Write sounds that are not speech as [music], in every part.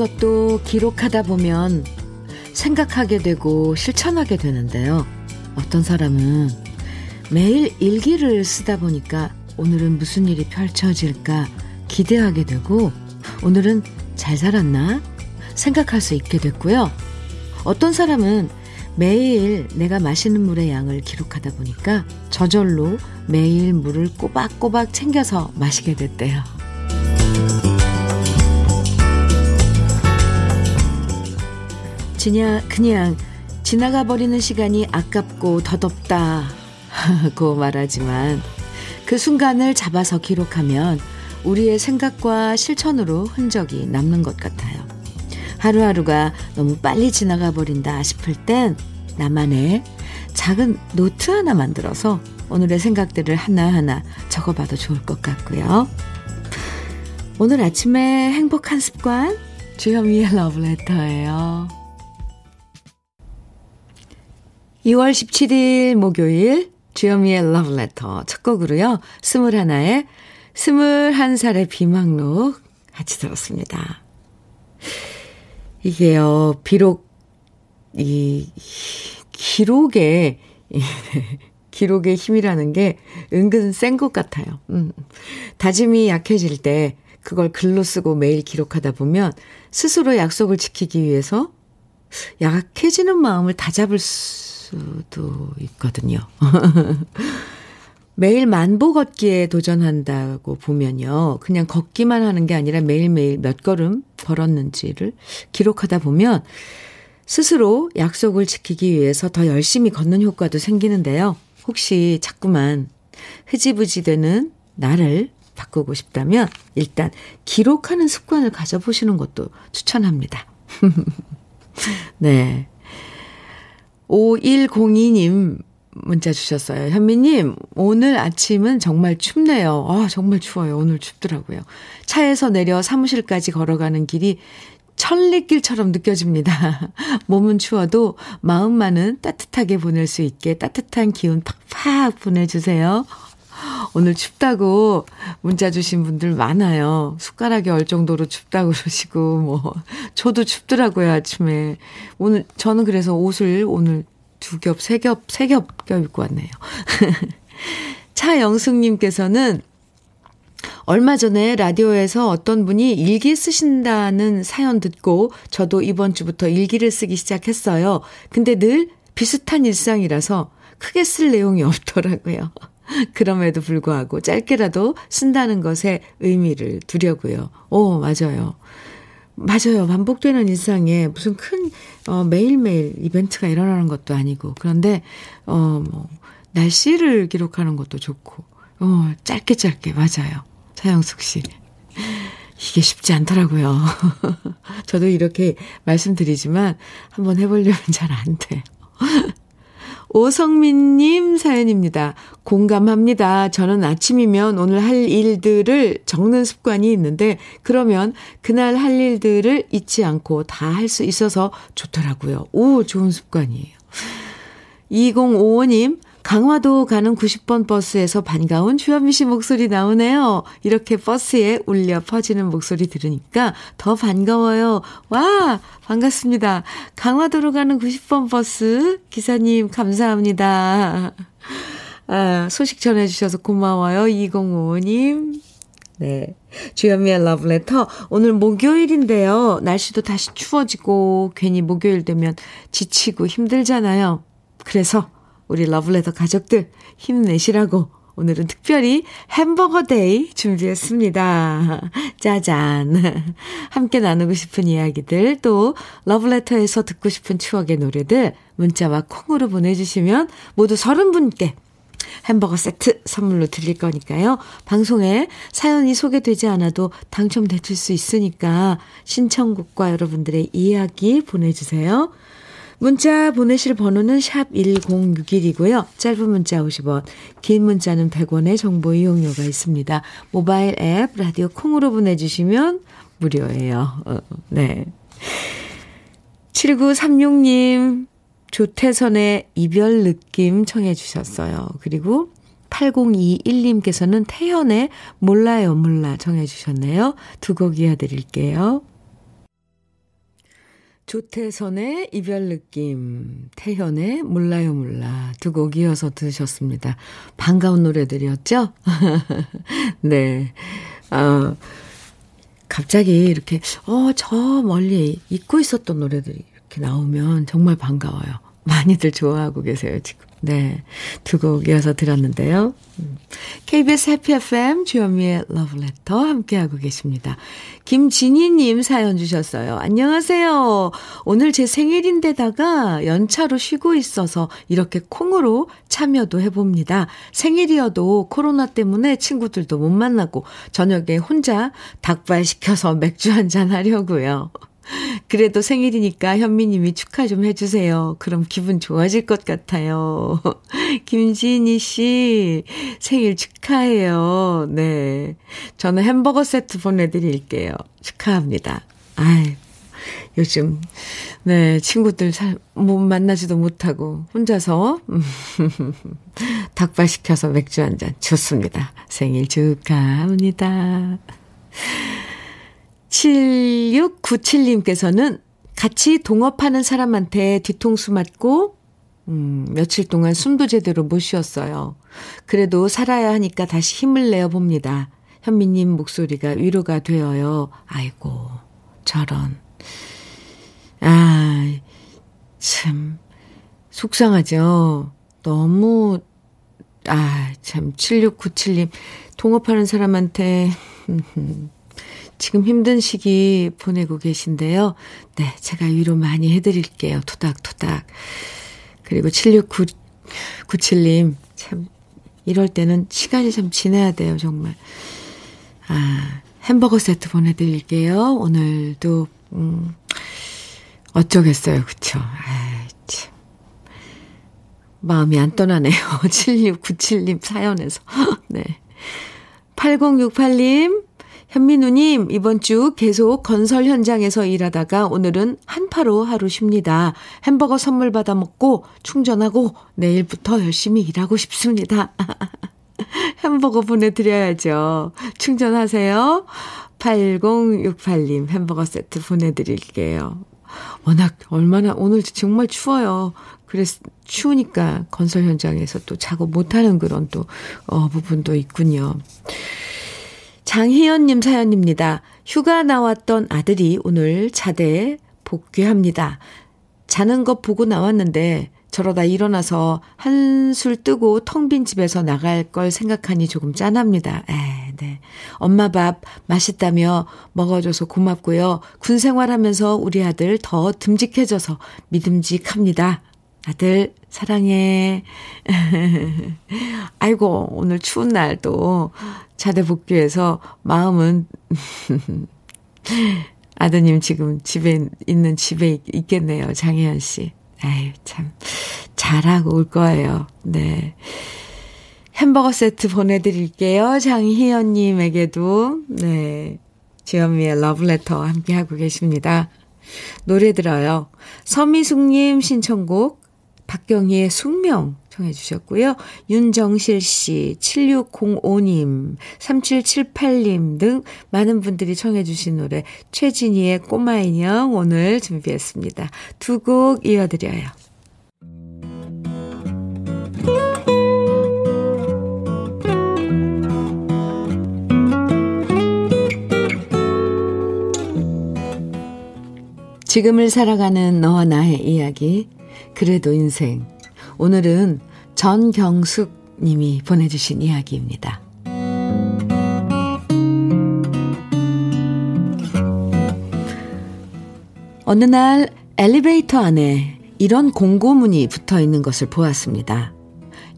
것도 기록하다 보면 생각하게 되고 실천하게 되는데요. 어떤 사람은 매일 일기를 쓰다 보니까 오늘은 무슨 일이 펼쳐질까 기대하게 되고 오늘은 잘 살았나 생각할 수 있게 됐고요. 어떤 사람은 매일 내가 마시는 물의 양을 기록하다 보니까 저절로 매일 물을 꼬박꼬박 챙겨서 마시게 됐대요. 그냥, 그냥 지나가 버리는 시간이 아깝고 더덥다 하고 말하지만 그 순간을 잡아서 기록하면 우리의 생각과 실천으로 흔적이 남는 것 같아요. 하루하루가 너무 빨리 지나가 버린다 싶을 땐 나만의 작은 노트 하나 만들어서 오늘의 생각들을 하나하나 적어봐도 좋을 것 같고요. 오늘 아침에 행복한 습관 주현미의 러브레터예요. 2월 17일 목요일 주현미의 러브레터 첫 곡으로요. 스물하나의 스물한 살의 비망록 같이 들었습니다. 이게요, 비록 이 기록에 [laughs] 기록의 힘이라는 게 은근 센 것 같아요. 음. 다짐이 약해질 때 그걸 글로 쓰고 매일 기록하다 보면 스스로 약속을 지키기 위해서 약해지는 마음을 다잡을 수도 있거든요. [laughs] 매일 만보 걷기에 도전한다고 보면요. 그냥 걷기만 하는 게 아니라 매일매일 몇 걸음 걸었는지를 기록하다 보면 스스로 약속을 지키기 위해서 더 열심히 걷는 효과도 생기는데요. 혹시 자꾸만 흐지부지 되는 나를 바꾸고 싶다면 일단 기록하는 습관을 가져보시는 것도 추천합니다. [laughs] 네. 5102님 문자 주셨어요. 현미님, 오늘 아침은 정말 춥네요. 아, 정말 추워요. 오늘 춥더라고요. 차에서 내려 사무실까지 걸어가는 길이 천리길처럼 느껴집니다. [laughs] 몸은 추워도 마음만은 따뜻하게 보낼 수 있게 따뜻한 기운 팍팍 보내주세요. 오늘 춥다고 문자 주신 분들 많아요. 숟가락이 얼 정도로 춥다고 [laughs] 그러시고, 뭐, 저도 춥더라고요, 아침에. 오늘, 저는 그래서 옷을 오늘 두 겹, 세 겹, 세 겹 껴입고 왔네요. [laughs] 차영숙님께서는 얼마 전에 라디오에서 어떤 분이 일기 쓰신다는 사연 듣고 저도 이번 주부터 일기를 쓰기 시작했어요. 근데 늘 비슷한 일상이라서 크게 쓸 내용이 없더라고요. [laughs] 그럼에도 불구하고 짧게라도 쓴다는 것에 의미를 두려고요. 오, 맞아요. 맞아요. 반복되는 일상에 무슨 큰, 어, 매일매일 이벤트가 일어나는 것도 아니고. 그런데, 어, 뭐, 날씨를 기록하는 것도 좋고. 어, 짧게 짧게, 맞아요. 차영숙 씨. 이게 쉽지 않더라고요. [laughs] 저도 이렇게 말씀드리지만 한번 해보려면 잘 안 돼요. 오성민님 사연입니다. 공감합니다. 저는 아침이면 오늘 할 일들을 적는 습관이 있는데, 그러면 그날 할 일들을 잊지 않고 다 할 수 있어서 좋더라고요. 오, 좋은 습관이에요. 2055님, 강화도 가는 90번 버스에서 반가운 주현미 씨 목소리 나오네요. 이렇게 버스에 울려 퍼지는 목소리 들으니까 더 반가워요. 와, 반갑습니다. 강화도로 가는 90번 버스 기사님 감사합니다. 아, 소식 전해주셔서 고마워요. 2055님. 네. 주현미의 러브레터. 오늘 목요일인데요. 날씨도 다시 추워지고, 괜히 목요일 되면 지치고 힘들잖아요. 그래서 우리 러블레터 가족들 힘내시라고 오늘은 특별히 햄버거 데이 준비했습니다. [laughs] 짜잔. [laughs] 함께 나누고 싶은 이야기들 또 러블레터에서 듣고 싶은 추억의 노래들 문자와 콩으로 보내주시면 모두 30분께 햄버거 세트 선물로 드릴 거니까요. 방송에 사연이 소개되지 않아도 당첨되실 수 있으니까 신청곡과 여러분들의 이야기 보내주세요. 문자 보내실 번호는 샵 1061이고요. 짧은 문자 50원, 긴 문자는 100원의 정보 이용료가 있습니다. 모바일 앱 라디오 콩으로 보내주시면 무료예요. 어, 네. 7936님, 조태선의 이별 느낌 청해 주셨어요. 그리고 8021님께서는 태연의 몰라요 몰라 청해 주셨네요. 두 곡 이어드릴게요. 조태선의 이별 느낌, 태현의 몰라요 몰라 두 곡 이어서 들으셨습니다. 반가운 노래들이었죠? [laughs] 네. 어, 갑자기 이렇게, 어, 저 멀리 잊고 있었던 노래들이 이렇게 나오면 정말 반가워요. 많이들 좋아하고 계세요, 지금. 네. 두 곡 이어서 들었는데요. KBS 해피 FM 주현미의 러브레터 함께하고 계십니다. 김진희님 사연 주셨어요. 안녕하세요. 오늘 제 생일인데다가 연차로 쉬고 있어서 이렇게 콩으로 참여도 해봅니다. 생일이어도 코로나 때문에 친구들도 못 만나고 저녁에 혼자 닭발 시켜서 [laughs] 맥주 한잔 하려고요. [laughs] 그래도 생일이니까 현미님이 축하 좀 해주세요. 그럼 기분 좋아질 것 같아요. [laughs] 김지니 씨, 생일 축하해요. 네. 저는 햄버거 세트 보내드릴게요. 축하합니다. 아이, 요즘, 네, 친구들 잘, 못 만나지도 못하고, 혼자서, [laughs] 닭발 시켜서 맥주 한 잔. 좋습니다. 생일 축하합니다. 7697님께서는 같이 동업하는 사람한테 뒤통수 맞고, 음, 며칠 동안 숨도 제대로 못 쉬었어요. 그래도 살아야 하니까 다시 힘을 내어 봅니다. 현미님 목소리가 위로가 되어요. 아이고, 저런. 아, 참, 속상하죠. 너무, 아, 참, 7697님, 동업하는 사람한테, [laughs] 지금 힘든 시기 보내고 계신데요. 네, 제가 위로 많이 해드릴게요. 토닥토닥. 그리고 7697님, 참, 이럴 때는 시간이 좀 지나야 돼요, 정말. 아, 햄버거 세트 보내드릴게요. 오늘도, 음, 어쩌겠어요. 그쵸? 아 참. 마음이 안 떠나네요. [laughs] 7697님 사연에서. [laughs] 네. 8068님, 현민우님, 이번 주 계속 건설 현장에서 일하다가 오늘은 한파로 하루 쉽니다. 햄버거 선물 받아 먹고 충전하고 내일부터 열심히 일하고 싶습니다. [laughs] 햄버거 보내드려야죠. 충전하세요. 8068님 햄버거 세트 보내드릴게요. 워낙 얼마나 오늘 정말 추워요. 그래서 추우니까 건설 현장에서 또 작업 못하는 그런 또 어, 부분도 있군요. 장희연님 사연입니다. 휴가 나왔던 아들이 오늘 자대에 복귀합니다. 자는 것 보고 나왔는데 저러다 일어나서 한술 뜨고 텅 빈 집에서 나갈 걸 생각하니 조금 짠합니다. 에, 네. 엄마 밥 맛있다며 먹어줘서 고맙고요. 군 생활하면서 우리 아들 더 듬직해져서 믿음직합니다. 아들, 사랑해. [laughs] 아이고, 오늘 추운 날도 자대 복귀해서 마음은 [laughs] 아드님 지금 집에 있는 집에 있겠네요. 장혜연 씨. 아유, 참. 잘하고 올 거예요. 네. 햄버거 세트 보내드릴게요. 장희연님에게도. 네. 지연미의 러브레터 함께하고 계십니다. 노래 들어요. 서미숙님 신청곡 박경희의 숙명 청해 주셨고요. 윤정실 씨, 7605님, 3778님 등 많은 분들이 청해 주신 노래 최진희의 꼬마 인형 오늘 준비했습니다. 두 곡 이어드려요. 지금을 살아가는 너와 나의 이야기 그래도 인생. 오늘은 전경숙 님이 보내주신 이야기입니다. 어느 날 엘리베이터 안에 이런 공고문이 붙어 있는 것을 보았습니다.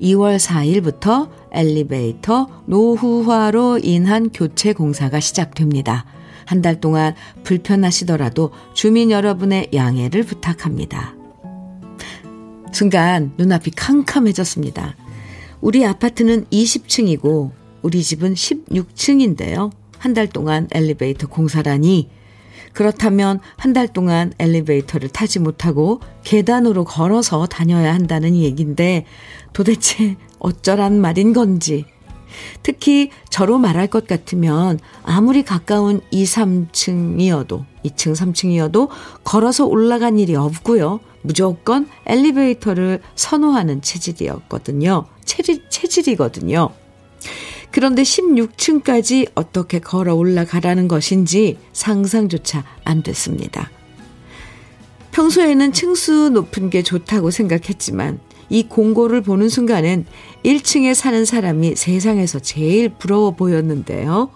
2월 4일부터 엘리베이터 노후화로 인한 교체 공사가 시작됩니다. 한 달 동안 불편하시더라도 주민 여러분의 양해를 부탁합니다. 순간 눈앞이 캄캄해졌습니다. 우리 아파트는 20층이고 우리 집은 16층인데요. 한 달 동안 엘리베이터 공사라니 그렇다면 한 달 동안 엘리베이터를 타지 못하고 계단으로 걸어서 다녀야 한다는 얘긴데 도대체 어쩌란 말인 건지 특히 저로 말할 것 같으면 아무리 가까운 2, 3층이어도, 2층, 3층이어도 걸어서 올라간 일이 없고요. 무조건 엘리베이터를 선호하는 체질이었거든요. 체질, 체질이거든요. 그런데 16층까지 어떻게 걸어 올라가라는 것인지 상상조차 안 됐습니다. 평소에는 층수 높은 게 좋다고 생각했지만 이 공고를 보는 순간엔 1층에 사는 사람이 세상에서 제일 부러워 보였는데요.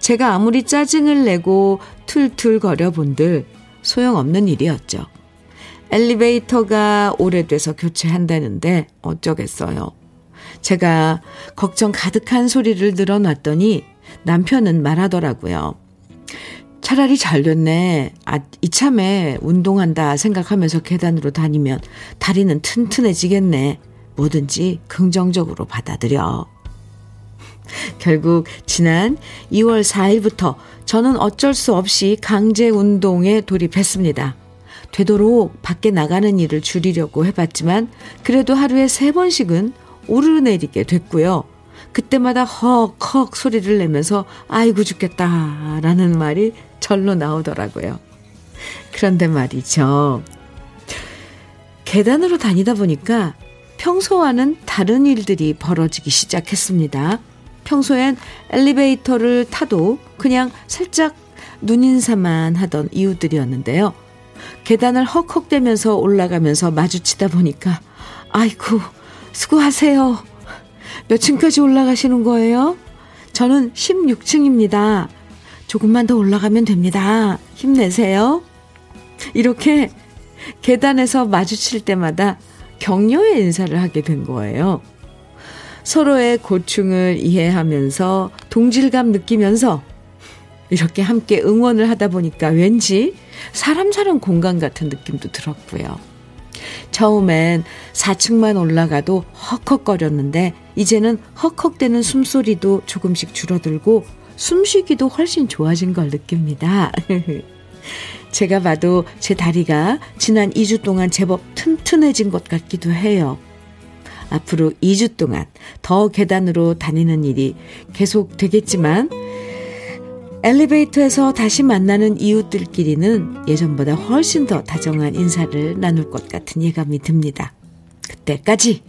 제가 아무리 짜증을 내고 툴툴거려 본들 소용없는 일이었죠. 엘리베이터가 오래돼서 교체한다는데 어쩌겠어요. 제가 걱정 가득한 소리를 늘어놨더니 남편은 말하더라고요. 차라리 잘 됐네. 아, 이참에 운동한다 생각하면서 계단으로 다니면 다리는 튼튼해지겠네. 뭐든지 긍정적으로 받아들여. 결국 지난 2월 4일부터 저는 어쩔 수 없이 강제 운동에 돌입했습니다. 되도록 밖에 나가는 일을 줄이려고 해봤지만 그래도 하루에 3번씩은 오르내리게 됐고요. 그때마다 헉헉 소리를 내면서 아이고 죽겠다 라는 말이 절로 나오더라고요. 그런데 말이죠. 계단으로 다니다 보니까 평소와는 다른 일들이 벌어지기 시작했습니다. 평소엔 엘리베이터를 타도 그냥 살짝 눈인사만 하던 이웃들이었는데요. 계단을 헉헉대면서 올라가면서 마주치다 보니까 아이고 수고하세요. 몇 층까지 올라가시는 거예요? 저는 16층입니다. 조금만 더 올라가면 됩니다. 힘내세요. 이렇게 계단에서 마주칠 때마다 격려의 인사를 하게 된 거예요. 서로의 고충을 이해하면서 동질감 느끼면서 이렇게 함께 응원을 하다 보니까 왠지 사람 사는 공간 같은 느낌도 들었고요. 처음엔 4층만 올라가도 헉헉거렸는데 이제는 헉헉대는 숨소리도 조금씩 줄어들고 숨쉬기도 훨씬 좋아진 걸 느낍니다. [laughs] 제가 봐도 제 다리가 지난 2주 동안 제법 튼튼해진 것 같기도 해요. 앞으로 2주 동안 더 계단으로 다니는 일이 계속 되겠지만 엘리베이터에서 다시 만나는 이웃들끼리는 예전보다 훨씬 더 다정한 인사를 나눌 것 같은 예감이 듭니다. 그때까지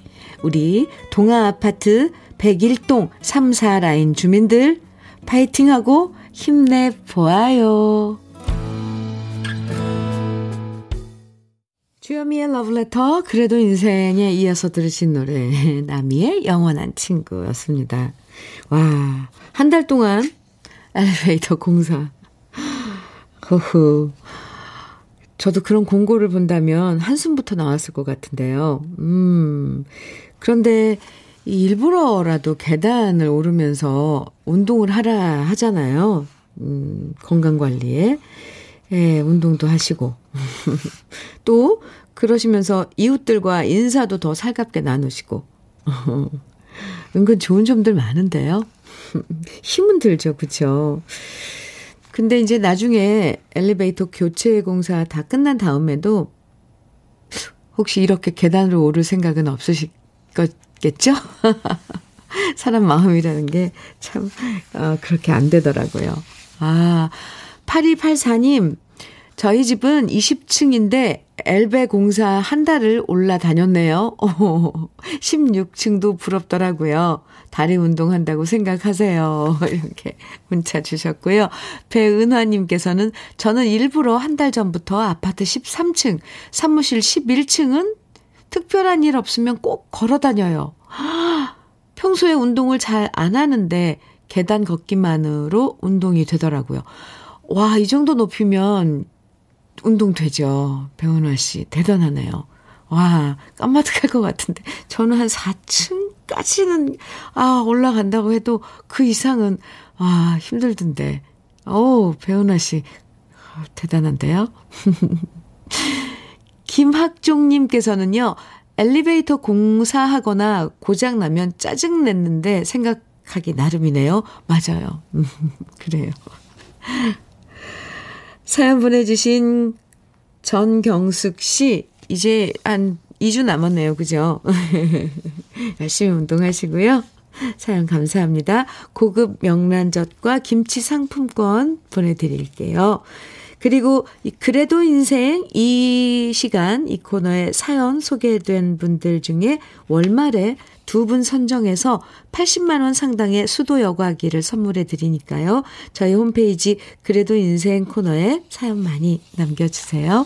우리 동아 아파트 101동 3, 4라인 주민들 파이팅하고 힘내 보아요. 주여미의 러브레터 그래도 인생에 이어서 들으신 노래 [laughs] 나미의 영원한 친구였습니다. 와, 한 달 동안 엘리베이터 공사. 허후. 저도 그런 공고를 본다면 한숨부터 나왔을 것 같은데요. 음. 그런데 일부러라도 계단을 오르면서 운동을 하라 하잖아요. 음, 건강 관리에. 예, 운동도 하시고. [laughs] 또, 그러시면서 이웃들과 인사도 더 살갑게 나누시고. [laughs] 은근 좋은 점들 많은데요. 힘은 들죠, 그쵸? 근데 이제 나중에 엘리베이터 교체 공사 다 끝난 다음에도 혹시 이렇게 계단으로 오를 생각은 없으실 거겠죠? [laughs] 사람 마음이라는 게 참, 어, 그렇게 안 되더라고요. 아, 8284님, 저희 집은 20층인데 엘베 공사 한 달을 올라다녔네요. [laughs] 16층도 부럽더라고요. 다리 운동한다고 생각하세요. [laughs] 이렇게 문자 주셨고요. 배은화님께서는 저는 일부러 한 달 전부터 아파트 13층, 사무실 11층은 특별한 일 없으면 꼭 걸어 다녀요. [gasps] 평소에 운동을 잘 안 하는데 계단 걷기만으로 운동이 되더라고요. 와, 이 정도 높이면 운동 되죠. 배은화 씨. 대단하네요. 와, 깜마득할 것 같은데. 저는 한 4층까지는, 아, 올라간다고 해도 그 이상은, 와, 힘들던데. 어우, 배은하 씨. 대단한데요? [laughs] 김학종님께서는요, 엘리베이터 공사하거나 고장나면 짜증냈는데 생각하기 나름이네요. 맞아요. [laughs] 그래요. 사연 보내주신 전경숙 씨, 이제 한 2주 남았네요. 그죠? [laughs] 열심히 운동하시고요. 사연 감사합니다. 고급 명란젓과 김치 상품권 보내드릴게요. 그리고 그래도 인생 이 시간 이 코너에 사연 소개된 분들 중에 월말에 두 분 선정해서 80만 원 상당의 수도 여과기를 선물해 드리니까요. 저희 홈페이지 그래도 인생 코너에 사연 많이 남겨주세요.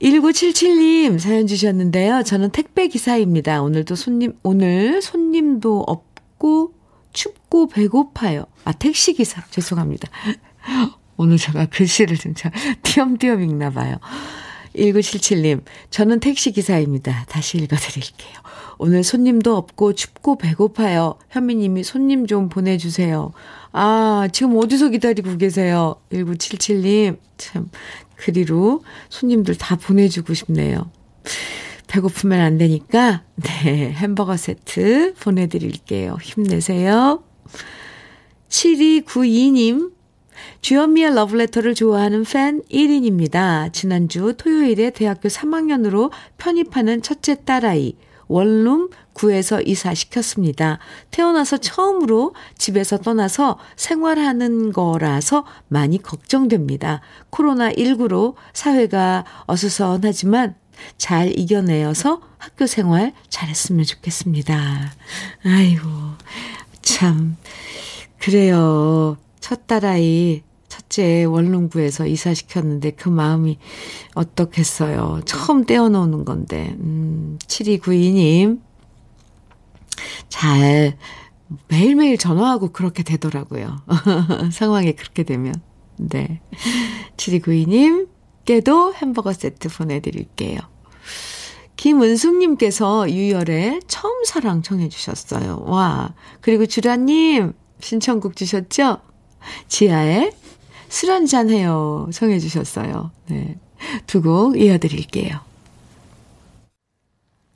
1977님 사연 주셨는데요. 저는 택배 기사입니다. 오늘도 손님, 오늘 손님도 없고 춥고 배고파요. 아, 택시 기사. 죄송합니다. [laughs] 오늘 제가 글씨를 좀참 띄엄띄엄 읽나 봐요. 1977님, 저는 택시 기사입니다. 다시 읽어드릴게요. 오늘 손님도 없고 춥고 배고파요. 현미님이 손님 좀 보내주세요. 아, 지금 어디서 기다리고 계세요? 1977님, 참, 그리로 손님들 다 보내주고 싶네요. 배고프면 안 되니까, 네, 햄버거 세트 보내드릴게요. 힘내세요. 7292님, 주현미의 러브레터를 좋아하는 팬 1인입니다. 지난주 토요일에 대학교 3학년으로 편입하는 첫째 딸아이, 원룸 구에서 이사시켰습니다. 태어나서 처음으로 집에서 떠나서 생활하는 거라서 많이 걱정됩니다. 코로나19로 사회가 어수선하지만 잘 이겨내어서 학교 생활 잘했으면 좋겠습니다. 아이고, 참, 그래요. 첫 딸아이 첫째 원룸구에서 이사시켰는데 그 마음이 어떻겠어요. 처음 떼어놓는 건데. 음, 7292님. 잘 매일매일 전화하고 그렇게 되더라고요. [laughs] 상황이 그렇게 되면. 네. 7292님께도 햄버거 세트 보내드릴게요. 김은숙님께서 유열의 처음 사랑 청해주셨어요. 와. 그리고 주라님 신청곡 주셨죠? 지하의 술 한잔 해요. 청해 주셨어요. 네. 두 곡 이어드릴게요.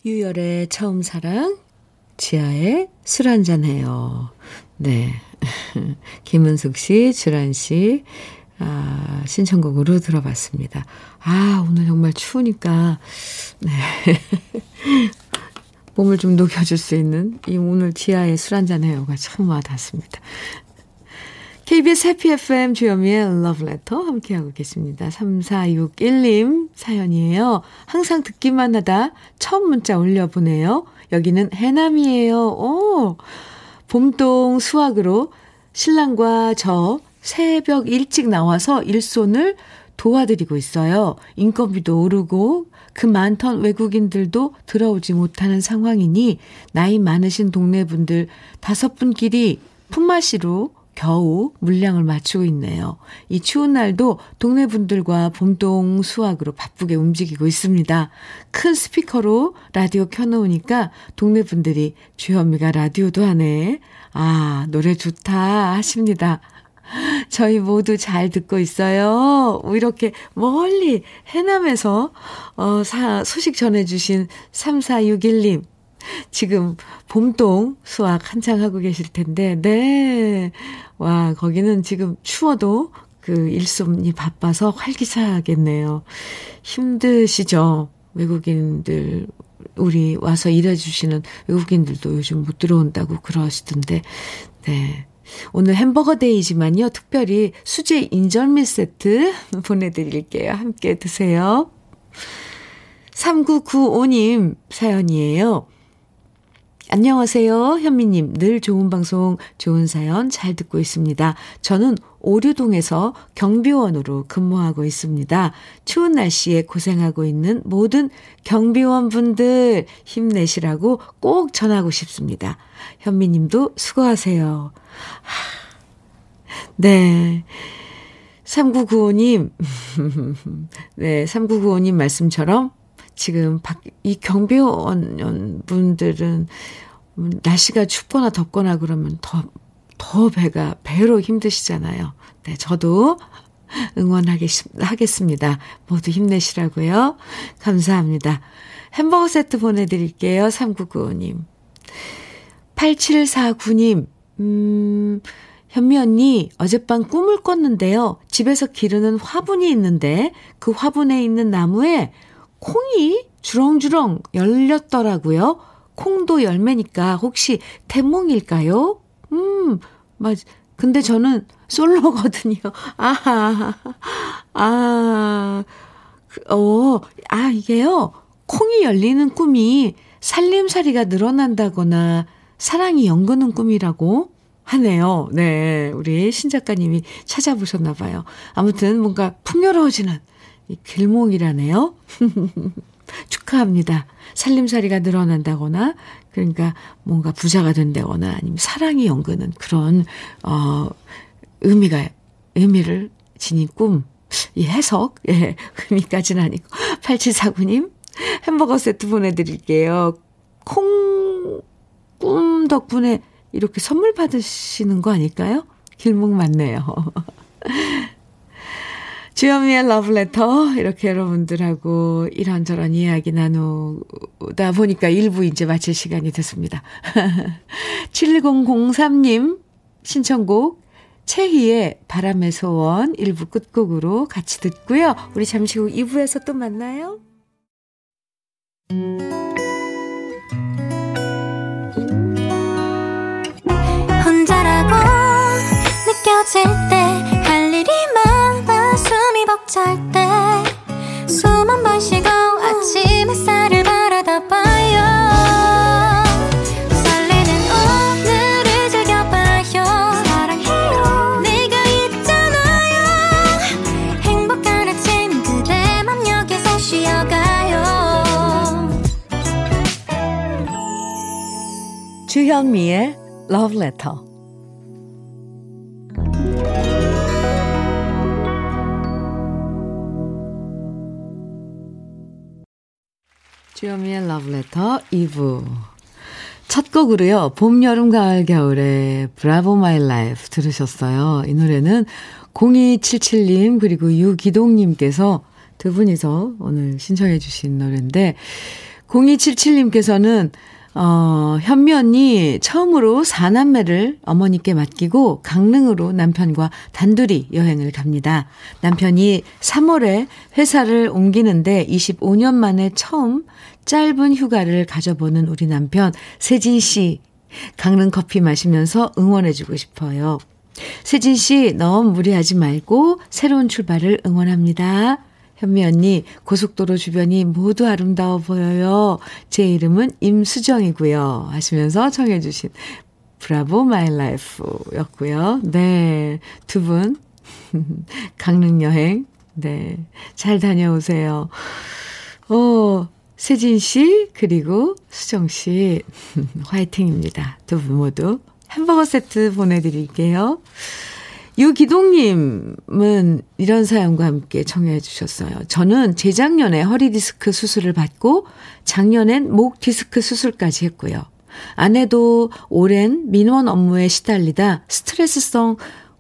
유열의 처음 사랑, 지하의 술 한잔 해요. 네. [laughs] 김은숙 씨, 주란 씨, 아, 신청곡으로 들어봤습니다. 아, 오늘 정말 추우니까, 네. [laughs] 몸을 좀 녹여줄 수 있는 이 오늘 지하의 술 한잔 해요가 참 와닿습니다. KBS 해피 FM 주현미의 러브레터 함께하고 계십니다. 3461님 사연이에요. 항상 듣기만 하다 처음 문자 올려보네요. 여기는 해남이에요. 오! 봄동 수학으로 신랑과 저 새벽 일찍 나와서 일손을 도와드리고 있어요. 인건비도 오르고 그 많던 외국인들도 들어오지 못하는 상황이니 나이 많으신 동네 분들 다섯 분끼리 품맛이로 겨우 물량을 맞추고 있네요. 이 추운 날도 동네 분들과 봄동 수확으로 바쁘게 움직이고 있습니다. 큰 스피커로 라디오 켜놓으니까 동네 분들이 주현미가 라디오도 하네. 아, 노래 좋다 하십니다. 저희 모두 잘 듣고 있어요. 이렇게 멀리 해남에서 어, 사, 소식 전해주신 3461님. 지금 봄동 수확 한창 하고 계실 텐데, 네. 와, 거기는 지금 추워도 그 일손이 바빠서 활기차겠네요. 힘드시죠? 외국인들, 우리 와서 일해주시는 외국인들도 요즘 못 들어온다고 그러시던데, 네. 오늘 햄버거 데이지만요, 특별히 수제 인절미 세트 [laughs] 보내드릴게요. 함께 드세요. 3995님 사연이에요. 안녕하세요. 현미님. 늘 좋은 방송, 좋은 사연 잘 듣고 있습니다. 저는 오류동에서 경비원으로 근무하고 있습니다. 추운 날씨에 고생하고 있는 모든 경비원 분들 힘내시라고 꼭 전하고 싶습니다. 현미님도 수고하세요. 네. 3995님, [laughs] 네, 3995님 말씀처럼 지금 밖, 이 경비원 분들은 날씨가 춥거나 덥거나 그러면 더, 더 배가, 배로 힘드시잖아요. 네, 저도 응원하겠습니다. 모두 힘내시라고요. 감사합니다. 햄버거 세트 보내드릴게요. 3995님. 8749님, 음, 현미 언니, 어젯밤 꿈을 꿨는데요. 집에서 기르는 화분이 있는데 그 화분에 있는 나무에 콩이 주렁주렁 열렸더라고요. 콩도 열매니까 혹시 태몽일까요? 음, 맞, 근데 저는 솔로거든요. [laughs] 아하, 아, 어, 아, 이게요. 콩이 열리는 꿈이 살림살이가 늘어난다거나 사랑이 연근는 꿈이라고 하네요. 네. 우리 신 작가님이 찾아보셨나 봐요. 아무튼 뭔가 풍요로워지는 이 길몽이라네요. [laughs] 축하합니다. 살림살이가 늘어난다거나 그러니까 뭔가 부자가 된다거나 아니면 사랑이 연근는 그런 어 의미가 의미를 지닌 꿈. 이 해석, 예, 의미까지는 아니고. [laughs] 8749님, 햄버거 세트 보내드릴게요. 콩, 꿈 덕분에 이렇게 선물 받으시는 거 아닐까요? 길목 맞네요. [laughs] 주현미의 러브레터 이렇게 여러분들하고 이런저런 이야기 나누다 보니까 1부 이제 마칠 시간이 됐습니다. [laughs] 7003님 신청곡 최희의 바람의 소원 1부 끝곡으로 같이 듣고요. 우리 잠시 후 2부에서 또 만나요. 혼자라고 느껴질 때 할 일이 많아 벅찰 때숨 한 번 쉬고 주현미의 러브 주현미의 러브레터 2부 첫 곡으로요. 봄, 여름, 가을, 겨울에 Bravo My Life 들으셨어요. 이 노래는 0277님 그리고 유기동님께서 두 분이서 오늘 신청해 주신 노래인데 0277님께서는 어, 현미 언니 처음으로 사남매를 어머니께 맡기고 강릉으로 남편과 단둘이 여행을 갑니다. 남편이 3월에 회사를 옮기는데 25년 만에 처음 짧은 휴가를 가져보는 우리 남편 세진 씨 강릉 커피 마시면서 응원해주고 싶어요. 세진 씨 너무 무리하지 말고 새로운 출발을 응원합니다. 현미 언니, 고속도로 주변이 모두 아름다워 보여요. 제 이름은 임수정이고요. 하시면서 청해주신 Bravo My Life 였고요. 네. 두 분, [laughs] 강릉 여행, 네. 잘 다녀오세요. 어, 세진 씨, 그리고 수정 씨, [laughs] 화이팅입니다. 두 분 모두 햄버거 세트 보내드릴게요. 유기동님은 이런 사연과 함께 청해 주셨어요. 저는 재작년에 허리디스크 수술을 받고 작년엔 목 디스크 수술까지 했고요. 아내도 오랜 민원 업무에 시달리다 스트레스성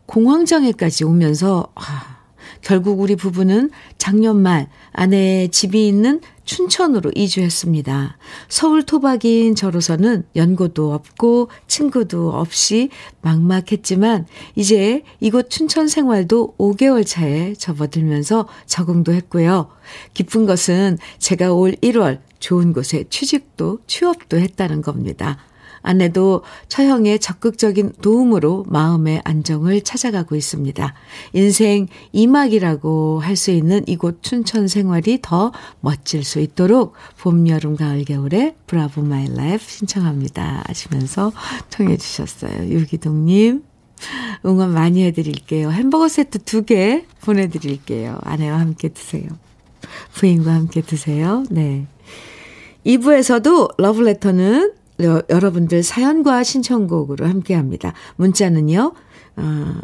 공황장애까지 오면서 아, 결국 우리 부부는 작년 말 아내의 집이 있는 춘천으로 이주했습니다. 서울 토박이인 저로서는 연고도 없고 친구도 없이 막막했지만 이제 이곳 춘천 생활도 5개월 차에 접어들면서 적응도 했고요. 기쁜 것은 제가 올 1월 좋은 곳에 취직도 취업도 했다는 겁니다. 아내도 처형의 적극적인 도움으로 마음의 안정을 찾아가고 있습니다. 인생 이막이라고 할 수 있는 이곳 춘천 생활이 더 멋질 수 있도록 봄, 여름, 가을, 겨울에 Bravo My Life 신청합니다. 하시면서 통해 주셨어요. 유기동님. 응원 많이 해드릴게요. 햄버거 세트 두 개 보내드릴게요. 아내와 함께 드세요. 부인과 함께 드세요. 네. 2부에서도 러브레터는 여 러분들 사연과 신청곡으로 함께 합니다. 문자는요, 어,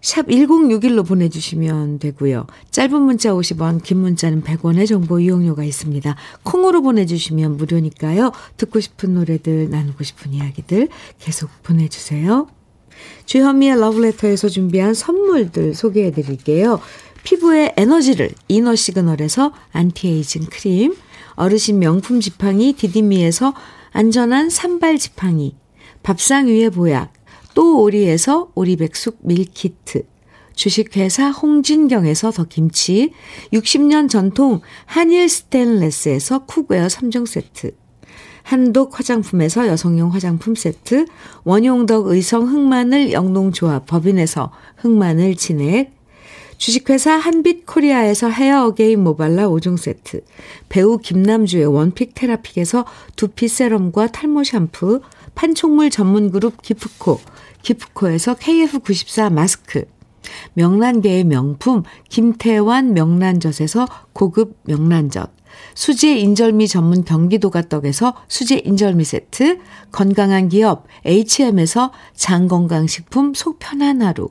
샵 1061로 보내주시면 되고요. 짧은 문자 50원, 긴 문자는 100원의 정보 이용료가 있습니다. 콩으로 보내주시면 무료니까요. 듣고 싶은 노래들, 나누고 싶은 이야기들 계속 보내주세요. 주현미의 러브레터에서 준비한 선물들 소개해 드릴게요. 피부의 에너지를 이너 시그널에서 안티에이징 크림, 어르신 명품 지팡이 디디미에서 안전한 삼발 지팡이, 밥상 위의 보약, 또 오리에서 오리백숙 밀키트, 주식회사 홍진경에서 더 김치, 60년 전통 한일 스텐레스에서 cookware 3종 세트, 한독 화장품에서 여성용 화장품 세트, 원용덕 의성 흑마늘 영농조합 법인에서 흑마늘 진액, 주식회사 한빛코리아에서 헤어 어게인 모발라 5종 세트, 배우 김남주의 one pick 테라픽에서 두피 세럼과 탈모 샴푸, 판촉물 전문 그룹 기프코, 기프코에서 KF94 마스크, 명란계의 명품 김태환 명란젓에서 고급 명란젓, 수제 인절미 전문 경기도가 떡에서 수제 인절미 세트, 건강한 기업 HM에서 장건강식품 속 편한 하루,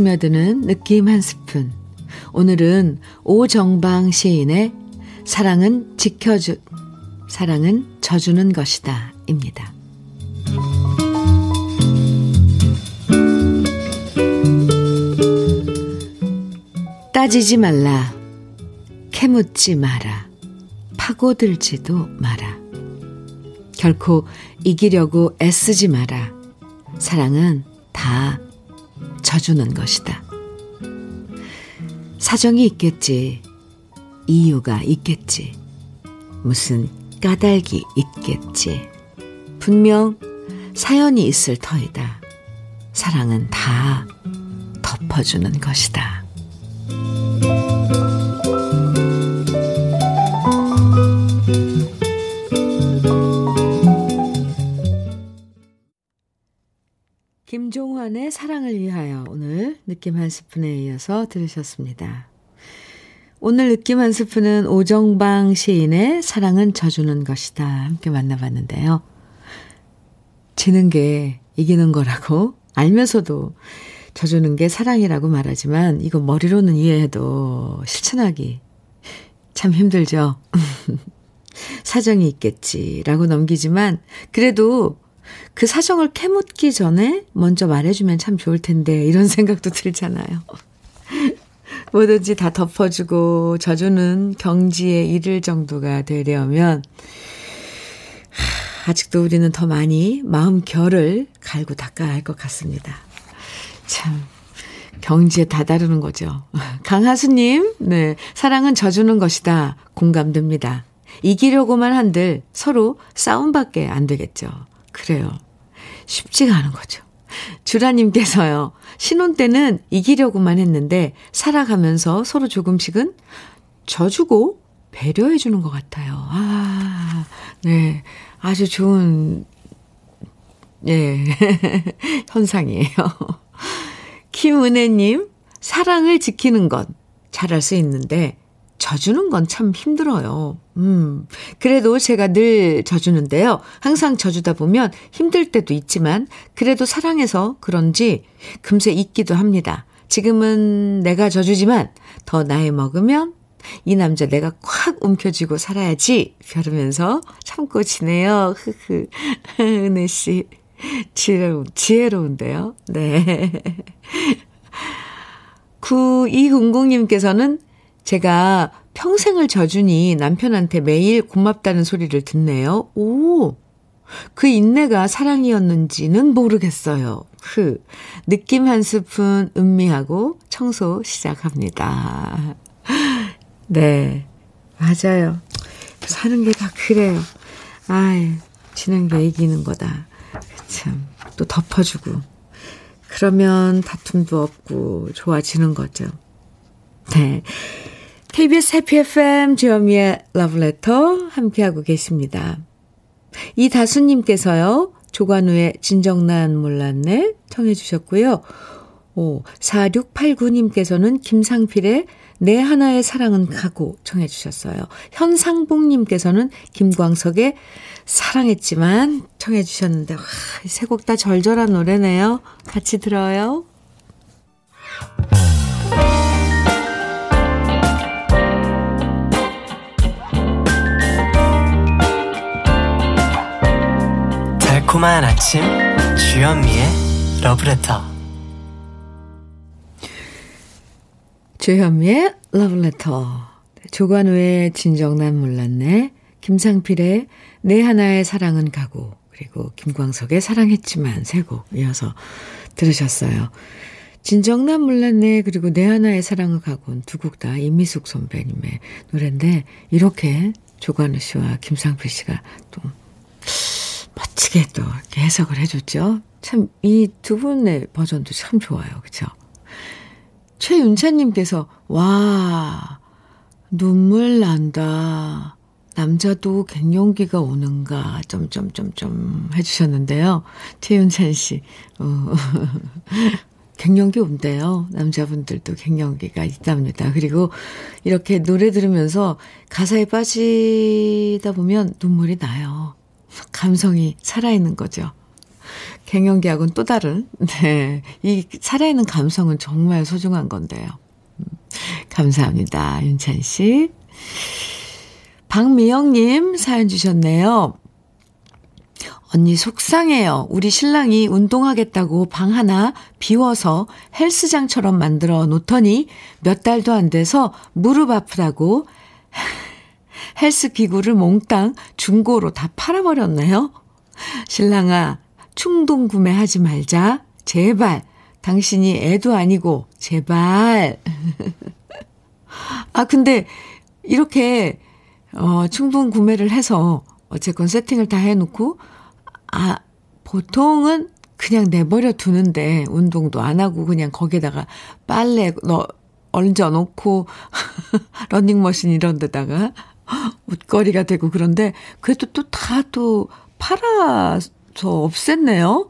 스며드는 느낌 한 스푼. 오늘은 오정방 시인의 사랑은 지켜주, 사랑은 져주는 것이다. 입니다. 따지지 말라. 캐묻지 마라. 파고들지도 마라. 결코 이기려고 애쓰지 마라. 사랑은 다 져주는 것이다. 사정이 있겠지. 이유가 있겠지. 무슨 까닭이 있겠지. 분명 사연이 있을 터이다. 사랑은 다 덮어주는 것이다. 사랑을 위하여 오늘 느낌 한 스푼에 이어서 들으셨습니다. 오늘 느낌 한 스푼은 오정방 시인의 사랑은 져주는 것이다. 함께 만나봤는데요. 지는 게 이기는 거라고 알면서도 져주는 게 사랑이라고 말하지만 이거 머리로는 이해해도 실천하기 참 힘들죠. [laughs] 사정이 있겠지라고 넘기지만 그래도 그 사정을 캐묻기 전에 먼저 말해주면 참 좋을 텐데 이런 [laughs] 생각도 들잖아요. [laughs] 뭐든지 다 덮어주고 져주는 경지에 이를 정도가 되려면 아직도 우리는 더 많이 마음 결을 갈고 닦아야 할 것 같습니다. 참 경지에 다다르는 거죠. [laughs] 강하수님, 네 사랑은 져주는 것이다 공감됩니다. 이기려고만 한들 서로 싸움밖에 안 되겠죠. 그래요. 쉽지가 않은 거죠. 주라님께서요, 신혼 때는 이기려고만 했는데, 살아가면서 서로 조금씩은 져주고 배려해주는 것 같아요. 아, 네. 아주 좋은, 예, [laughs] 현상이에요. 김은혜님, 사랑을 지키는 건 잘할 수 있는데, 져주는 건 참 힘들어요. 음, 그래도 제가 늘 져주는데요. 항상 져주다 보면 힘들 때도 있지만, 그래도 사랑해서 그런지 금세 잊기도 합니다. 지금은 내가 져주지만, 더 나이 먹으면 이 남자 내가 콱 움켜쥐고 살아야지. 벼르면서 참고 지내요. 흐흐. [laughs] 은혜씨. 지혜로운, 지혜로운데요. 네. [laughs] 9200님께서는 제가 평생을 져주니 남편한테 매일 고맙다는 소리를 듣네요. 오! 그 인내가 사랑이었는지는 모르겠어요. 흐. 느낌 한 스푼 음미하고 청소 시작합니다. 네. 맞아요. 사는 게 다 그래요. 아이, 지는 게 이기는 거다. 참. 또 덮어주고. 그러면 다툼도 없고 좋아지는 거죠. 네. KBS 해피 FM 주현미의 러브레터 함께하고 계십니다. 이다수님께서요. 조관우의 진정난 몰랐네 청해 주셨고요. 오, 4689님께서는 김상필의 내 하나의 사랑은 가고 청해 주셨어요. 현상봉님께서는 김광석의 사랑했지만 청해 주셨는데, 와, 세 곡 다 절절한 노래네요. 같이 들어요. 달콤한 아침 주현미의 러브레터 주현미의 러브레터 조관우의 진정 난 몰랐네 김상필의 내 하나의 사랑은 가고 그리고 김광석의 사랑했지만 세곡 이어서 들으셨어요. 진정 난 몰랐네 그리고 내 하나의 사랑을 가고는 두 곡다 임미숙 선배님의 노래인데 이렇게 조관우 씨와 김상필 씨가 또 멋지게 또 이렇게 해석을 해줬죠. 참, 이 두 분의 버전도 참 좋아요. 그쵸? 최윤찬님께서, 와, 눈물 난다. 남자도 갱년기가 오는가, 점점점점 해주셨는데요. 최윤찬 씨, 어, [laughs] 갱년기 온대요. 남자분들도 갱년기가 있답니다. 그리고 이렇게 노래 들으면서 가사에 빠지다 보면 눈물이 나요. 감성이 살아있는 거죠. 갱년기하고는 또 다른, 네. 이 살아있는 감성은 정말 소중한 건데요. 음, 감사합니다. 윤찬 씨. 박미영님 사연 주셨네요. 언니 속상해요. 우리 신랑이 운동하겠다고 방 하나 비워서 헬스장처럼 만들어 놓더니 몇 달도 안 돼서 무릎 아프다고 헬스 기구를 몽땅 중고로 다 팔아버렸네요. 신랑아, 충동 구매하지 말자. 제발. 당신이 애도 아니고, 제발. [laughs] 아, 근데, 이렇게, 어, 충동 구매를 해서, 어쨌건 세팅을 다 해놓고, 아, 보통은 그냥 내버려 두는데, 운동도 안 하고, 그냥 거기에다가 빨래 넣, 얹어 놓고, [laughs] 러닝머신 이런 데다가, 웃거리가 되고 그런데 그래도 또 다또 팔아서 없앴네요.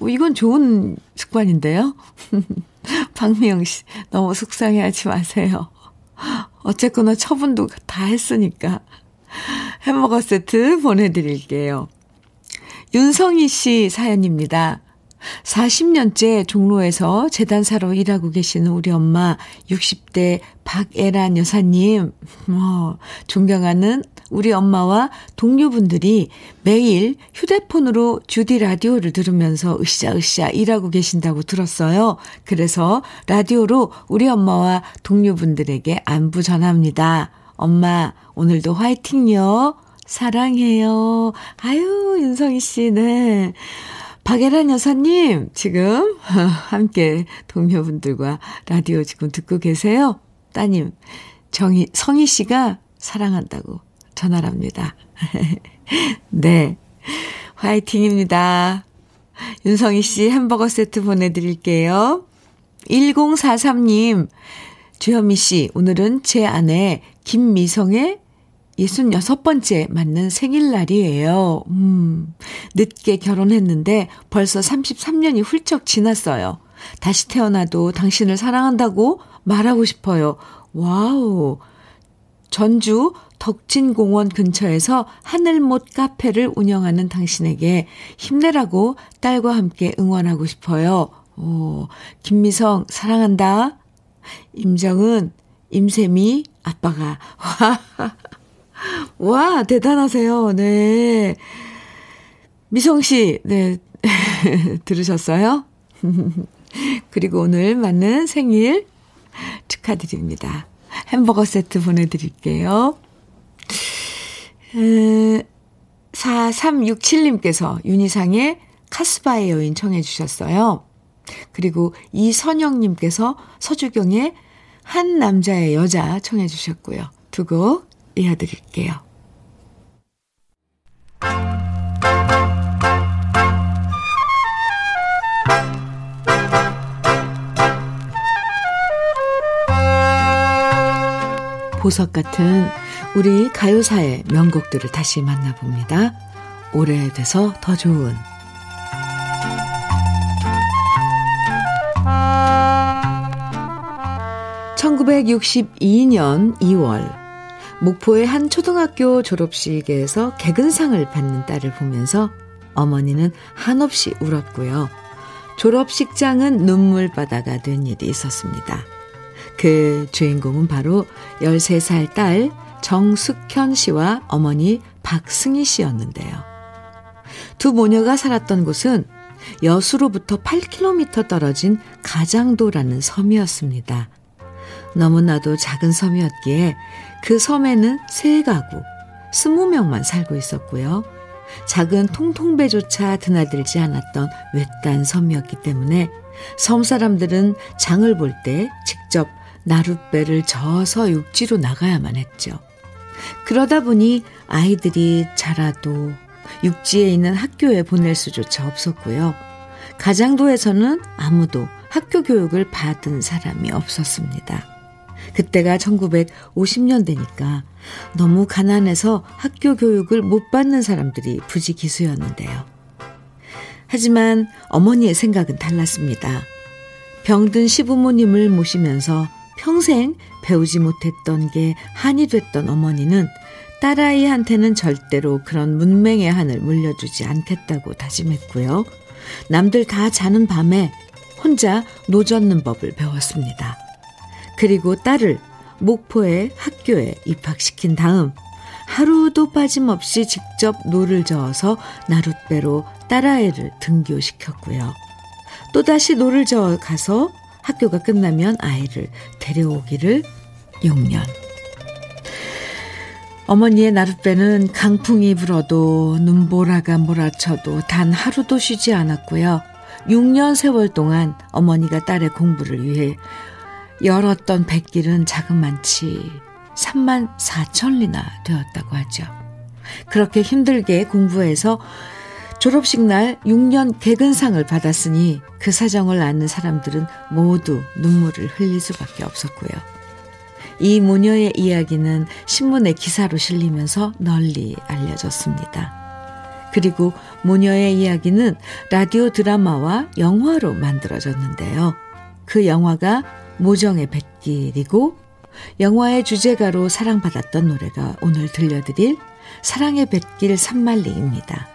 어, 이건 좋은 습관인데요. [laughs] 박미영 씨, 너무 속상해 하지 마세요. 어쨌거나 처분도 다 했으니까. 햄버거 세트 보내드릴게요. 윤성희 씨 사연입니다. 40년째 종로에서 재단사로 일하고 계시는 우리 엄마 60대 박애란 여사님, 뭐, 존경하는 우리 엄마와 동료분들이 매일 휴대폰으로 주디 라디오를 들으면서 으쌰으쌰 일하고 계신다고 들었어요. 그래서 라디오로 우리 엄마와 동료분들에게 안부 전합니다. 엄마, 오늘도 화이팅요. 사랑해요. 아유, 윤성희 씨, 네. 박예란 여사님, 지금 [laughs] 함께 동료분들과 라디오 지금 듣고 계세요? 따님, 정희, 성희 씨가 사랑한다고 전화랍니다. [laughs] 네. 화이팅입니다. 윤성희 씨 햄버거 세트 보내드릴게요. 1043님, 주현미 씨, 오늘은 제 아내 김미성의 66 번째 맞는 생일날이에요. 음, 늦게 결혼했는데 벌써 33년이 훌쩍 지났어요. 다시 태어나도 당신을 사랑한다고 말하고 싶어요. 와우. 전주 덕진공원 근처에서 하늘못 카페를 운영하는 당신에게 힘내라고 딸과 함께 응원하고 싶어요. 오, 김미성, 사랑한다. 임정은, 임세미, 아빠가. [laughs] 와, 와, 대단하세요. 네. 미성 씨, 네. [laughs] 들으셨어요? [laughs] 그리고 오늘 맞는 생일 축하드립니다. 햄버거 세트 보내드릴게요. 4367님께서 윤희상의 카스바의 여인 청해 주셨어요. 그리고 이선영님께서 서주경의 한 남자의 여자 청해 주셨고요. 두 곡 이어드릴게요. 보석 같은 우리 가요사의 명곡들을 다시 만나봅니다. 오래돼서 더 좋은 1962년 2월 목포의 한 초등학교 졸업식에서 개근상을 받는 딸을 보면서 어머니는 한없이 울었고요. 졸업식장은 눈물바다가 된 일이 있었습니다. 그 주인공은 바로 13살 딸 정숙현 씨와 어머니 박승희 씨였는데요. 두 모녀가 살았던 곳은 여수로부터 8km 떨어진 가장도라는 섬이었습니다. 너무나도 작은 섬이었기에 그 섬에는 세 가구, 20명만 살고 있었고요. 작은 통통배조차 드나들지 않았던 외딴 섬이었기 때문에 섬 사람들은 장을 볼 때 직접 나룻배를 저어서 육지로 나가야만 했죠. 그러다 보니 아이들이 자라도 육지에 있는 학교에 보낼 수조차 없었고요. 가장도에서는 아무도 학교 교육을 받은 사람이 없었습니다. 그때가 1950년대니까 너무 가난해서 학교 교육을 못 받는 사람들이 부지 기수였는데요. 하지만 어머니의 생각은 달랐습니다. 병든 시부모님을 모시면서 평생 배우지 못했던 게 한이 됐던 어머니는 딸아이한테는 절대로 그런 문맹의 한을 물려주지 않겠다고 다짐했고요. 남들 다 자는 밤에 혼자 노젓는 법을 배웠습니다. 그리고 딸을 목포의 학교에 입학시킨 다음 하루도 빠짐없이 직접 노를 저어서 나룻배로 딸아이를 등교시켰고요. 또다시 노를 저어 가서 학교가 끝나면 아이를 데려오기를 6년. 어머니의 나룻배는 강풍이 불어도 눈보라가 몰아쳐도 단 하루도 쉬지 않았고요. 6년 세월 동안 어머니가 딸의 공부를 위해 열었던 백길은 자그만치 3만 4천 리나 되었다고 하죠. 그렇게 힘들게 공부해서 졸업식 날 6년 개근상을 받았으니 그 사정을 아는 사람들은 모두 눈물을 흘릴 수밖에 없었고요. 이 모녀의 이야기는 신문의 기사로 실리면서 널리 알려졌습니다. 그리고 모녀의 이야기는 라디오 드라마와 영화로 만들어졌는데요. 그 영화가 모정의 뱃길이고 영화의 주제가로 사랑받았던 노래가 오늘 들려드릴 사랑의 뱃길 삼만리입니다.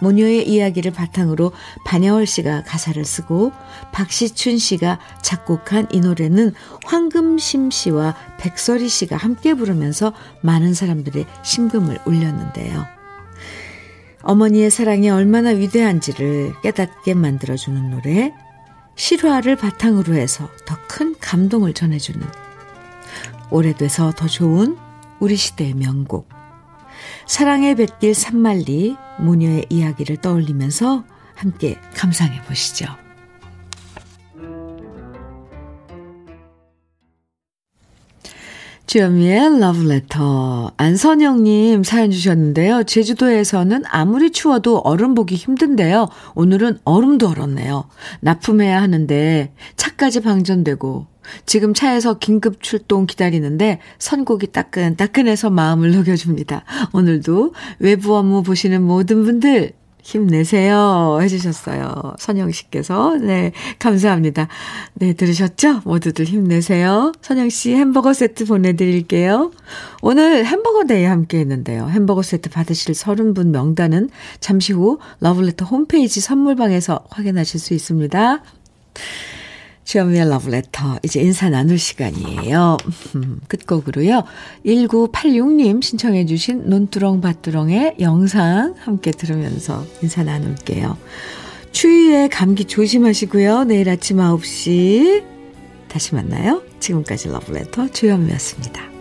모녀의 이야기를 바탕으로 반야월 씨가 가사를 쓰고 박시춘 씨가 작곡한 이 노래는 황금심 씨와 백설희 씨가 함께 부르면서 많은 사람들의 심금을 울렸는데요. 어머니의 사랑이 얼마나 위대한지를 깨닫게 만들어주는 노래, 실화를 바탕으로 해서 더 큰 감동을 전해주는 오래돼서 더 좋은 우리 시대의 명곡. 사랑의 뱃길 산말리 모녀의 이야기를 떠올리면서 함께 감상해 보시죠. 주현미의 러브레터. 안선영님 사연 주셨는데요. 제주도에서는 아무리 추워도 얼음 보기 힘든데요. 오늘은 얼음도 얼었네요. 납품해야 하는데 차까지 방전되고 지금 차에서 긴급 출동 기다리는데 선곡이 따끈따끈해서 마음을 녹여줍니다. 오늘도 외부 업무 보시는 모든 분들 힘내세요. 해주셨어요. 선영 씨께서. 네, 감사합니다. 네, 들으셨죠? 모두들 힘내세요. 선영 씨 햄버거 세트 보내드릴게요. 오늘 햄버거 day 함께 했는데요. 햄버거 세트 받으실 30분 명단은 잠시 후 러블레터 홈페이지 선물방에서 확인하실 수 있습니다. 주현미의 러브레터. 이제 인사 나눌 시간이에요. 음, [laughs] 끝곡으로요. 1986님 신청해주신 논두렁밭두렁의 영상 함께 들으면서 인사 나눌게요. 추위에 감기 조심하시고요. 내일 아침 9시 다시 만나요. 지금까지 러브레터 주현미였습니다.